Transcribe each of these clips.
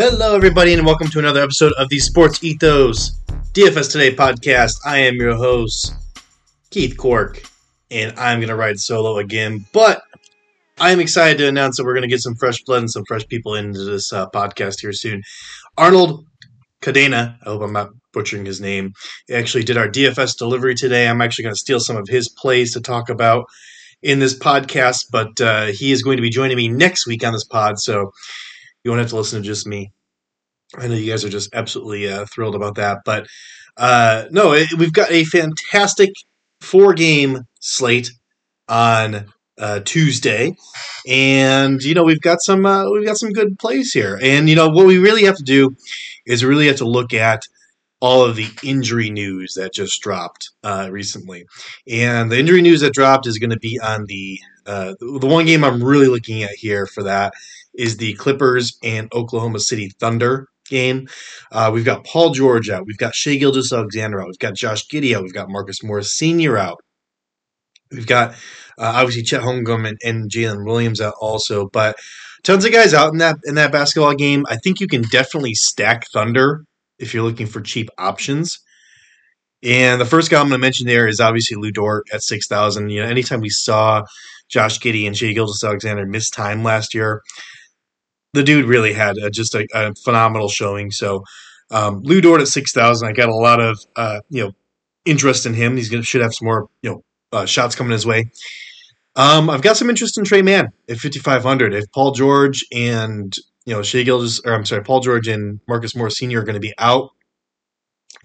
Hello, everybody, and welcome to another episode of the Sports Ethos DFS Today podcast. I am your host, Keith Cork, and I'm going to ride solo again. But I'm excited to announce that we're going to get some fresh blood and some fresh people into this uh, podcast here soon. Arnold Cadena, I hope I'm not butchering his name, actually did our DFS delivery today. I'm actually going to steal some of his plays to talk about in this podcast, but uh, he is going to be joining me next week on this pod, so you won't have to listen to just me. I know you guys are just absolutely uh, thrilled about that, but uh, no, it, we've got a fantastic four game slate on uh, Tuesday, and you know we've got some uh, we've got some good plays here, and you know what we really have to do is really have to look at all of the injury news that just dropped uh, recently, and the injury news that dropped is going to be on the uh, the one game I'm really looking at here for that is the Clippers and Oklahoma City Thunder game. Uh, we've got Paul George out. We've got Shai Gilgeous-Alexander out. We've got Josh Giddey out. We've got Marcus Morris Sr. out. We've got uh, obviously Chet Holmgren and, and Jalen Williams out also, but tons of guys out in that in that basketball game. I think you can definitely stack Thunder if you're looking for cheap options. And the first guy I'm going to mention there is obviously Lu Dort at six thousand. You know, anytime we saw Josh Giddey and Shai Gilgeous-Alexander miss time last year, the dude really had a, just a, a, phenomenal showing. So um, Lu Dort at six thousand, I got a lot of uh, you know interest in him. He's gonna should have some more you know uh, shots coming his way. Um, I've got some interest in Tre Mann at fifty five hundred. If Paul George and you know Shai Gilgeous, or I'm sorry, Paul George and Marcus Morris Sr. are going to be out,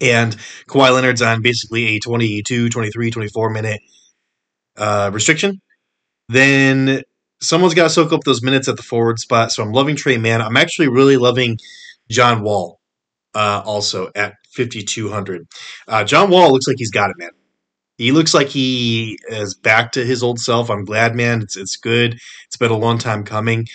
and Kawhi Leonard's on basically a 22, 23, 24 minute uh, restriction, then someone's got to soak up those minutes at the forward spot. So I'm loving Tre Mann. I'm actually really loving John Wall uh, also at 5,200. Uh, John Wall looks like he's got it, man. He looks like he is back to his old self. I'm glad, man. It's it's good. It's been a long time coming,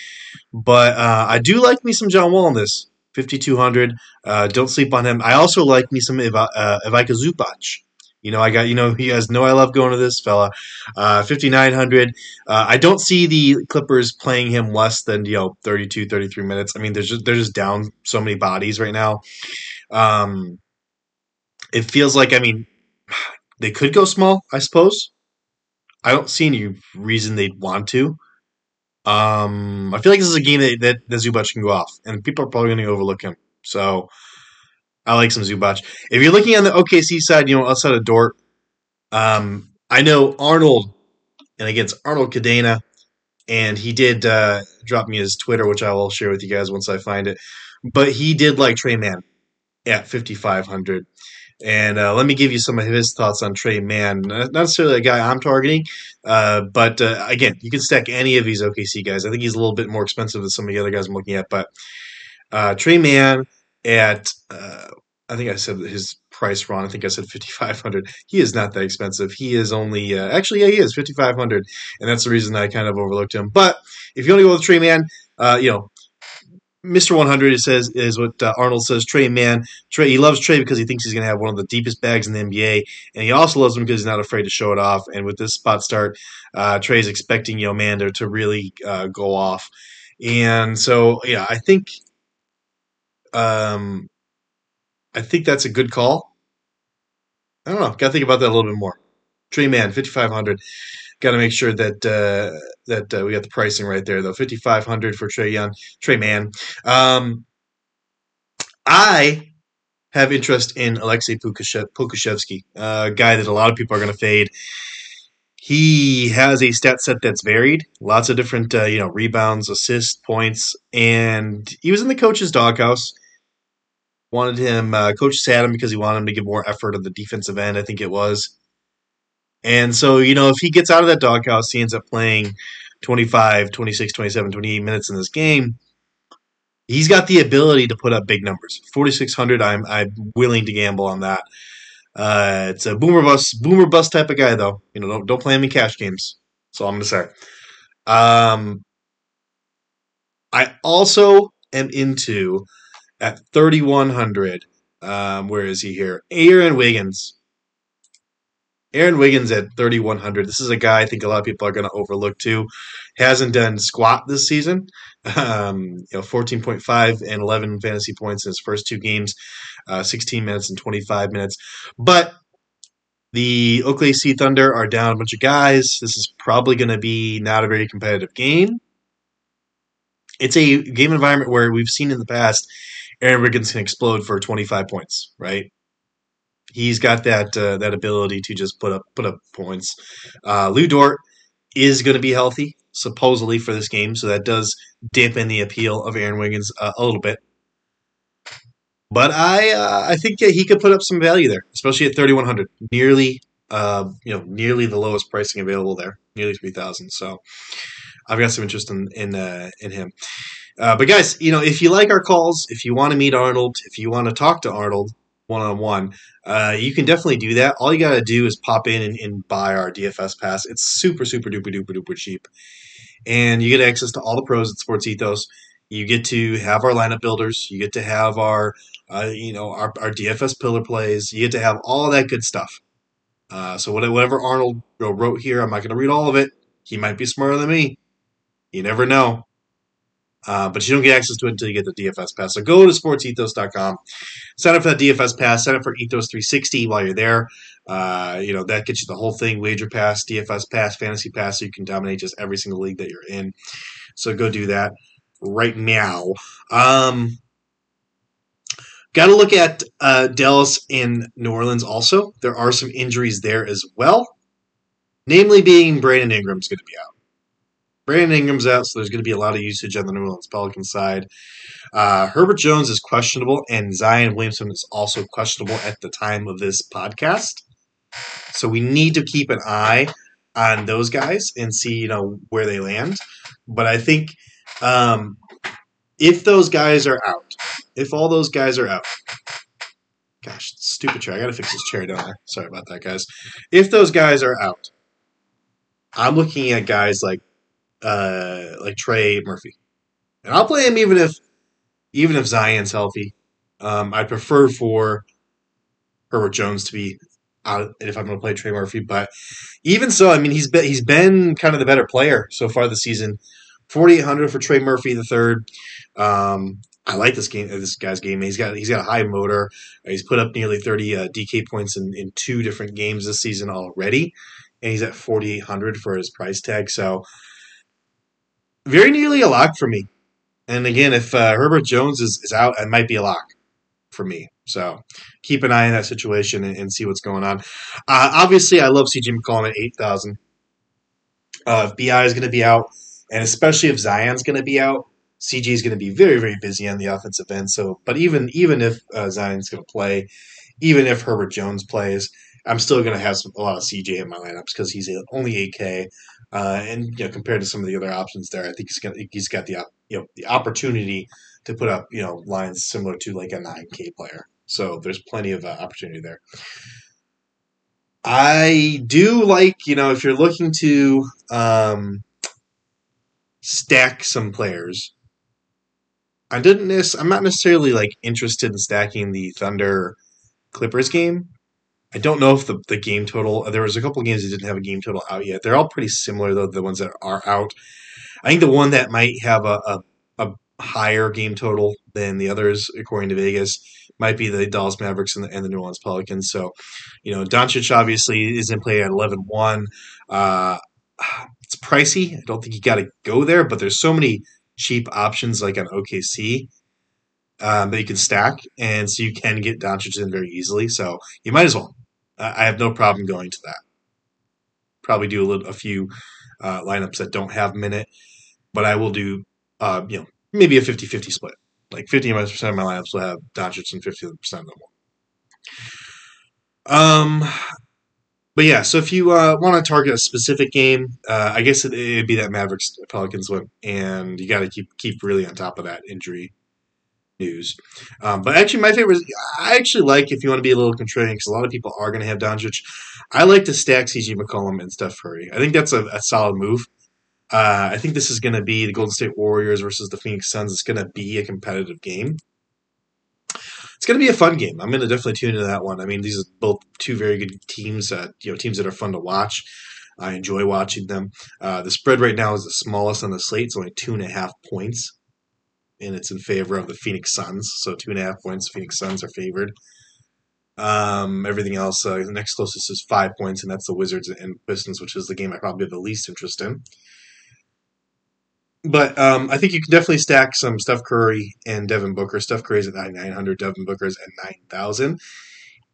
but uh, I do like me some John Wall in this 5200. Uh, don't sleep on him. I also like me some Iv- uh, Ivica Zubac. You know, I got, you know, you guys know I love going to this fella. Uh, 5,900. Uh, I don't see the Clippers playing him less than, you know, 32, 33 minutes. I mean, they're just, they're just down so many bodies right now. Um, it feels like, I mean, they could go small, I suppose. I don't see any reason they'd want to. Um, I feel like this is a game that, that, that Zubac can go off, and people are probably going to overlook him. So, I like some Zubac. If you're looking on the OKC side, you know, outside of Dort, um, I know Arnold, and against Arnold Cadena, and he did uh, drop me his Twitter, which I will share with you guys once I find it. But he did like Tre Mann at 5,500. And uh, let me give you some of his thoughts on Tre Mann. Not necessarily a guy I'm targeting, uh, but uh, again, you can stack any of these OKC guys. I think he's a little bit more expensive than some of the other guys I'm looking at. But uh, Tre Mann at uh, I think I said his price wrong. I think I said fifty five hundred. He is not that expensive. He is only uh, actually yeah he is fifty five hundred, and that's the reason I kind of overlooked him. But if you want to go with Tre Mann, uh, you know. Mr. 100 it says is what uh, Arnold says. Trey, man, Tre he loves Trey because he thinks he's going to have one of the deepest bags in the NBA, and he also loves him because he's not afraid to show it off. And with this spot start, uh, Tre's expecting you know Mander to really uh, go off, and so yeah, I think um, I think that's a good call. I don't know. Got to think about that a little bit more. Tre Mann, fifty five hundred. Got to make sure that uh, that uh, we got the pricing right there, though. Fifty five hundred for Trey Young, Tre Mann. Um, I have interest in Aleksej Pokusevski, a guy that a lot of people are going to fade. He has a stat set that's varied, lots of different, uh, you know, rebounds, assists, points, and he was in the coach's doghouse wanted him. Uh, coach sat him because he wanted him to give more effort on the defensive end. I think it was. And so, you know, if he gets out of that doghouse, he ends up playing 25, 26, 27, 28 minutes in this game. He's got the ability to put up big numbers. 4,600, I'm, I'm willing to gamble on that. Uh, it's a boomer bust, boomer bust type of guy, though. You know, don't, don't play him in cash games. That's all I'm going to say. Um, I also am into at 3,100. Um, where is he here? Aaron Wiggins. Aaron Wiggins at 3,100. This is a guy I think a lot of people are going to overlook too. Hasn't done squat this season. Um, you know, 14.5 and 11 fantasy points in his first two games, uh, 16 minutes and 25 minutes. But the OKC Thunder are down a bunch of guys. This is probably going to be not a very competitive game. It's a game environment where we've seen in the past Aaron Wiggins can explode for 25 points, right? He's got that uh, that ability to just put up put up points. Uh, Lu Dort is going to be healthy supposedly for this game, so that does dampen the appeal of Aaron Wiggins uh, a little bit. But I uh, I think he could put up some value there, especially at 3100, nearly uh, you know nearly the lowest pricing available there, nearly 3000. So I've got some interest in in uh, in him. Uh, but guys, you know if you like our calls, if you want to meet Arnold, if you want to talk to Arnold one on one, you can definitely do that. All you got to do is pop in and, and buy our DFS pass. It's super super duper duper duper cheap, and you get access to all the pros at Sports Ethos. You get to have our lineup builders. You get to have our, uh, you know, our, our DFS pillar plays. You get to have all that good stuff. Uh, so whatever Arnold wrote here, I'm not going to read all of it. He might be smarter than me. You never know. Uh, but you don't get access to it until you get the DFS pass. So go to sportsethos.com, sign up for that DFS pass, sign up for Ethos 360 while you're there. Uh, you know, that gets you the whole thing wager pass, DFS pass, fantasy pass, so you can dominate just every single league that you're in. So go do that right now. Um, Got to look at uh, Dallas and New Orleans also. There are some injuries there as well, namely being Brandon Ingram's going to be out. Brandon Ingram's out, so there's going to be a lot of usage on the New Orleans Pelicans side. Uh, Herbert Jones is questionable, and Zion Williamson is also questionable at the time of this podcast. So we need to keep an eye on those guys and see, you know, where they land. But I think um, if those guys are out, if all those guys are out, gosh, stupid chair. I gotta fix this chair, don't I? Sorry about that, guys. If those guys are out, I'm looking at guys like uh, like Trey Murphy, and I'll play him even if even if Zion's healthy. Um, I'd prefer for Herbert Jones to be out if I'm going to play Trey Murphy, but even so, I mean he's been he's been kind of the better player so far this season. 4,800 for Trey Murphy the third. Um, I like this game. This guy's game. He's got he's got a high motor. He's put up nearly 30 uh, DK points in, in two different games this season already, and he's at 4,800 for his price tag. So very nearly a lock for me. And again, if uh, Herbert Jones is, is out, it might be a lock for me. So keep an eye on that situation and, and see what's going on. Uh, obviously, I love CJ McCollum at 8,000. Uh, if BI is going to be out, and especially if Zion's going to be out, CJ is going to be very, very busy on the offensive end. So, but even even if uh, Zion's going to play, even if Herbert Jones plays, I'm still going to have some, a lot of CJ in my lineups because he's only 8K, uh, and you know compared to some of the other options there, I think he's got he's got the you know the opportunity to put up you know lines similar to like a 9K player. So there's plenty of uh, opportunity there. I do like you know if you're looking to um, stack some players. I didn't. I'm not necessarily like interested in stacking the Thunder Clippers game. I don't know if the, the game total. There was a couple games that didn't have a game total out yet. They're all pretty similar though. The ones that are out. I think the one that might have a, a, a higher game total than the others, according to Vegas, might be the Dallas Mavericks and the, and the New Orleans Pelicans. So, you know, Doncic obviously is in play at 11 1. Uh, it's pricey. I don't think you got to go there, but there's so many cheap options like on OKC um, that you can stack, and so you can get Doncic in very easily. So you might as well. I have no problem going to that. Probably do a, little, a few uh, lineups that don't have minute, but I will do, uh, you know, maybe a 50-50 split. Like 50% of my lineups will have Doncic and 50% of them will. Um, but yeah, so if you uh, want to target a specific game, uh, I guess it, would be that Mavericks Pelicans one, and you got to keep keep really on top of that injury news. Um, but actually, my favorite, is I actually like if you want to be a little contrarian because a lot of people are going to have Doncic. I like to stack CJ McCollum and Steph Curry. I think that's a, a solid move. Uh, I think this is going to be the Golden State Warriors versus the Phoenix Suns. It's going to be a competitive game. It's going to be a fun game. I'm going to definitely tune into that one. I mean, these are both two very good teams. Uh, you know, teams that are fun to watch. I enjoy watching them. Uh, the spread right now is the smallest on the slate. It's only two and a half points, and it's in favor of the Phoenix Suns. So two and a half points. Phoenix Suns are favored. Um, everything else, uh, the next closest is five points, and that's the Wizards and Pistons, which is the game I probably have the least interest in. But um, I think you can definitely stack some Steph Curry and Devin Booker. Steph Curry's at 9,900, Devin Booker's at 9,000.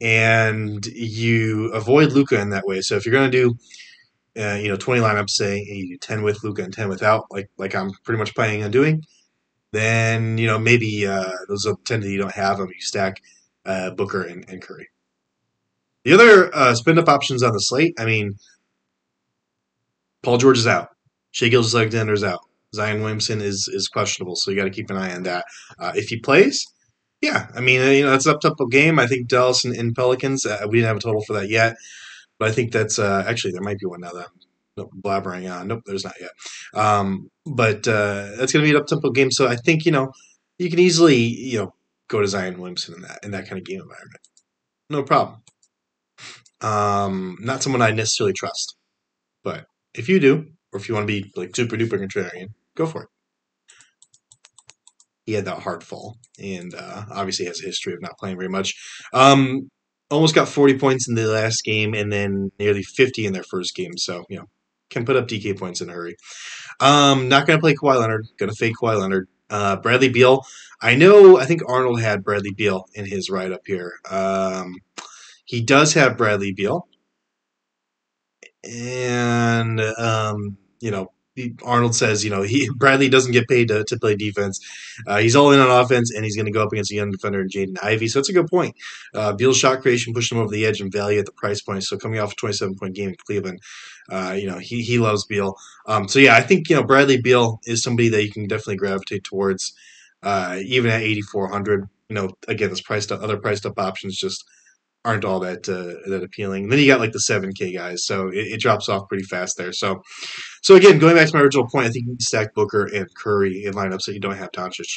And you avoid Luka in that way. So if you're going to do uh, you know, 20 lineups, say, you do 10 with Luka and 10 without, like like I'm pretty much planning on doing, then, you know, maybe uh, those are tend to you don't have them, you stack uh, Booker and, and, Curry. The other uh, spin up options on the slate, I mean, Paul George is out. Shai Gilgeous-Alexander's out. Zion Williamson is is questionable, so you got to keep an eye on that. Uh, if he plays, yeah, I mean, you know, that's up a game. I think Dallas and, and Pelicans. Uh, we didn't have a total for that yet. But I think that's uh, actually there might be one now that I'm blabbering on. Nope, there's not yet. Um, but uh, that's going to be an up tempo game. So I think you know you can easily you know go to Zion Williamson in that in that kind of game environment. No problem. Um, not someone I necessarily trust, but if you do, or if you want to be like super duper contrarian, go for it. He had that hard fall, and uh, obviously has a history of not playing very much. Um, almost got 40 points in the last game and then nearly 50 in their first game. So, you know, can put up DK points in a hurry. Um, not going to play Kawhi Leonard. Going to fake Kawhi Leonard. Uh, Bradley Beal. I know, I think Arnold had Bradley Beal in his write up here. Um, he does have Bradley Beal. And, um, you know, Arnold says, you know, he Bradley doesn't get paid to, to play defense. Uh, he's all in on offense, and he's going to go up against a young defender in Jaden Ivey. So that's a good point. Uh, Beal's shot creation pushed him over the edge and value at the price point. So coming off a 27 point game in Cleveland, uh, you know, he, he loves Beal. Um, so yeah, I think, you know, Bradley Beal is somebody that you can definitely gravitate towards, uh, even at 8,400. You know, again, this priced up, other priced up options just aren't all that uh, that appealing. And then you got like the 7K guys, so it, it, drops off pretty fast there. So, so again, going back to my original point, I think you stack Booker and Curry in lineups that you don't have Doncic.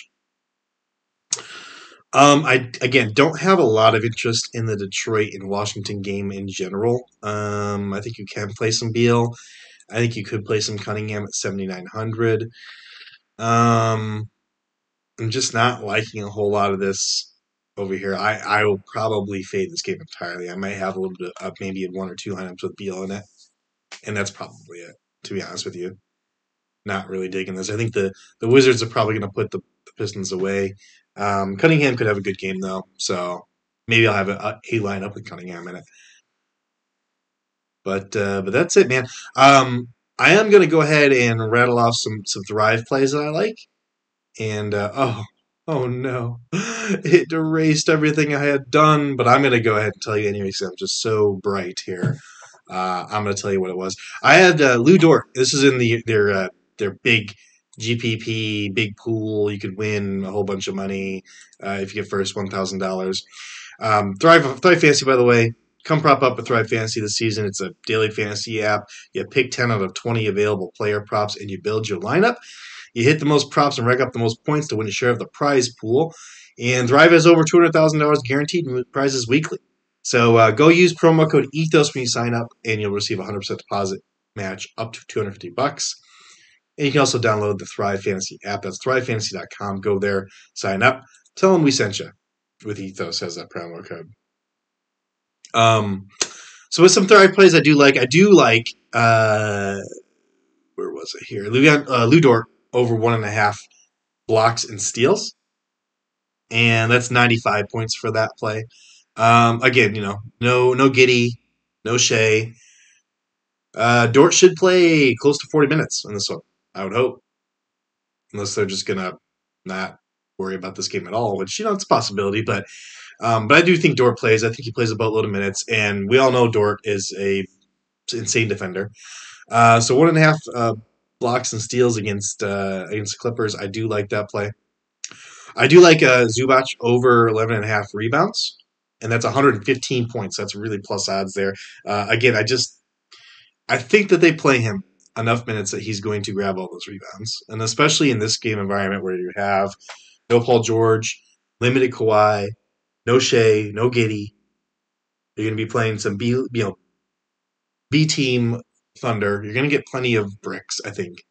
Um, I again don't have a lot of interest in the Detroit and Washington game in general. Um, I think you can play some Beal. I think you could play some Cunningham at 7,900. Um, I'm just not liking a whole lot of this over here. I, I will probably fade this game entirely. I might have a little bit of maybe one or two lineups with Beal in it, and that's probably it. To be honest with you, not really digging this. I think the the Wizards are probably going to put the, the, Pistons away. Um, Cunningham could have a good game though, so maybe I'll have a, a lineup with Cunningham in it. But uh, but that's it, man. Um, I am going to go ahead and rattle off some some Thrive plays that I like. And uh, oh, oh no, it erased everything I had done. But I'm going to go ahead and tell you anyway because I'm just so bright here. Uh, I'm going to tell you what it was. I had uh, Lu Dort. This is in the their uh, their big GPP big pool. You could win a whole bunch of money uh, if you get first one thousand dollars. Um, Thrive Thrive Fantasy, by the way, come prop up with Thrive Fantasy this season. It's a daily fantasy app. You pick ten out of twenty available player props, and you build your lineup. You hit the most props and rack up the most points to win a share of the prize pool. And Thrive has over $200,000 guaranteed in prizes weekly. So uh, go use promo code ETHOS when you sign up, and you'll receive a 100% deposit match up to 250 bucks. And you can also download the Thrive Fantasy app. That's thrivefantasy.com. Go there, sign up. Tell them we sent you with Ethos as that promo code. Um, so with some Thrive plays I do like, I do like, uh, where was it here? Lu, uh, Lu Dort over one and a half blocks and steals. And that's 95 points for that play. Um, again, you know, no no Giddey, no Shai. Uh, Dort should play close to 40 minutes in this one, I would hope. Unless they're just going to not worry about this game at all, which, you know, it's a possibility. But um, but I do think Dort plays. I think he plays a boatload of minutes. And we all know Dort is a insane defender. Uh, so one and a half uh, blocks and steals against uh, against the Clippers. I do like that play. I do like uh, Zubac over 11 and a half rebounds, and that's 115 points. That's really plus odds there. Uh, again, I just I think that they play him enough minutes that he's going to grab all those rebounds, and especially in this game environment where you have no Paul George, limited Kawhi, no Shai, no Giddey. You're going to be playing some B, you know, B team Thunder. You're going to get plenty of bricks, I think.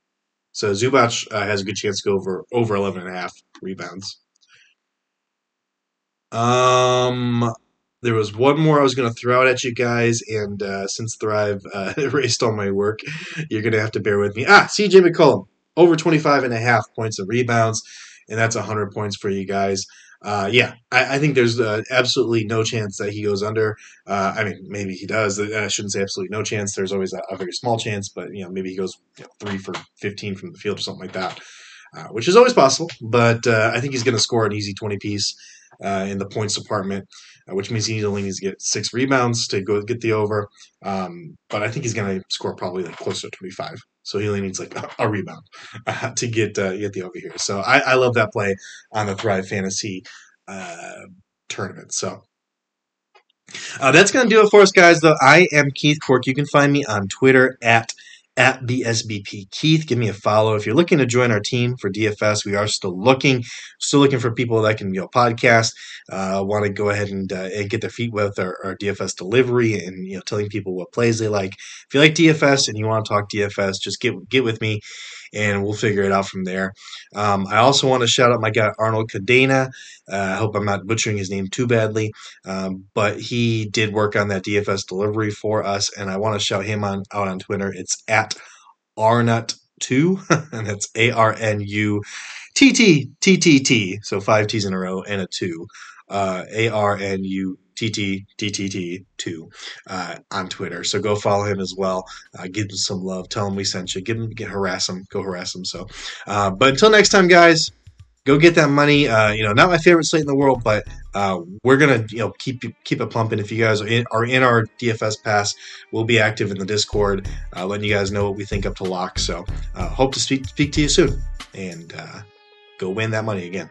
So Zubac uh, has a good chance to go over over 11 and a half rebounds. Um, there was one more I was going to throw out at you guys, and uh, since Thrive uh, erased all my work, you're going to have to bear with me. Ah, CJ McCollum, over 25 and a half points of rebounds, and that's 100 points for you guys. Uh, yeah, I, I, think there's uh, absolutely no chance that he goes under. Uh, I mean, maybe he does. I shouldn't say absolutely no chance. There's always a, a very small chance, but you know, maybe he goes you know, three for 15 from the field or something like that, uh, which is always possible. But uh, I think he's going to score an easy 20 piece uh, in the points department, uh, which means he only needs to get six rebounds to go get the over. Um, but I think he's going to score probably like closer to 25. So he only needs like a, a rebound uh, to get uh, get the over here. So I, I, love that play on the Thrive Fantasy uh, tournament. So uh, that's going to do it for us, guys. Though I am Keith Cork. You can find me on Twitter at at the SBP Keith. Give me a follow. If you're looking to join our team for DFS, we are still looking, still looking for people that can, you know, podcast, uh, want to go ahead and, uh, and get their feet with our, our, DFS delivery and, you know, telling people what plays they like. If you like DFS and you want to talk DFS, just get, get with me and we'll figure it out from there. Um, I also want to shout out my guy Arnold Cadena. Uh, I hope I'm not butchering his name too badly, um, but he did work on that DFS delivery for us, and I want to shout him on out on Twitter. It's at Arnut2, and that's A R N U T T T T T. So five T's in a row and a two. Uh, A R N U TTTTT2 uh, on Twitter. So go follow him as well. Uh, give him some love. Tell him we sent you. Give him, get harass him. Go harass him. So, uh, but until next time, guys, go get that money. Uh, you know, not my favorite slate in the world, but uh, we're gonna you know keep keep it pumping. If you guys are in, are in our DFS pass, we'll be active in the Discord, uh, letting you guys know what we think up to lock. So, hope to speak speak to you soon, and go win that money again.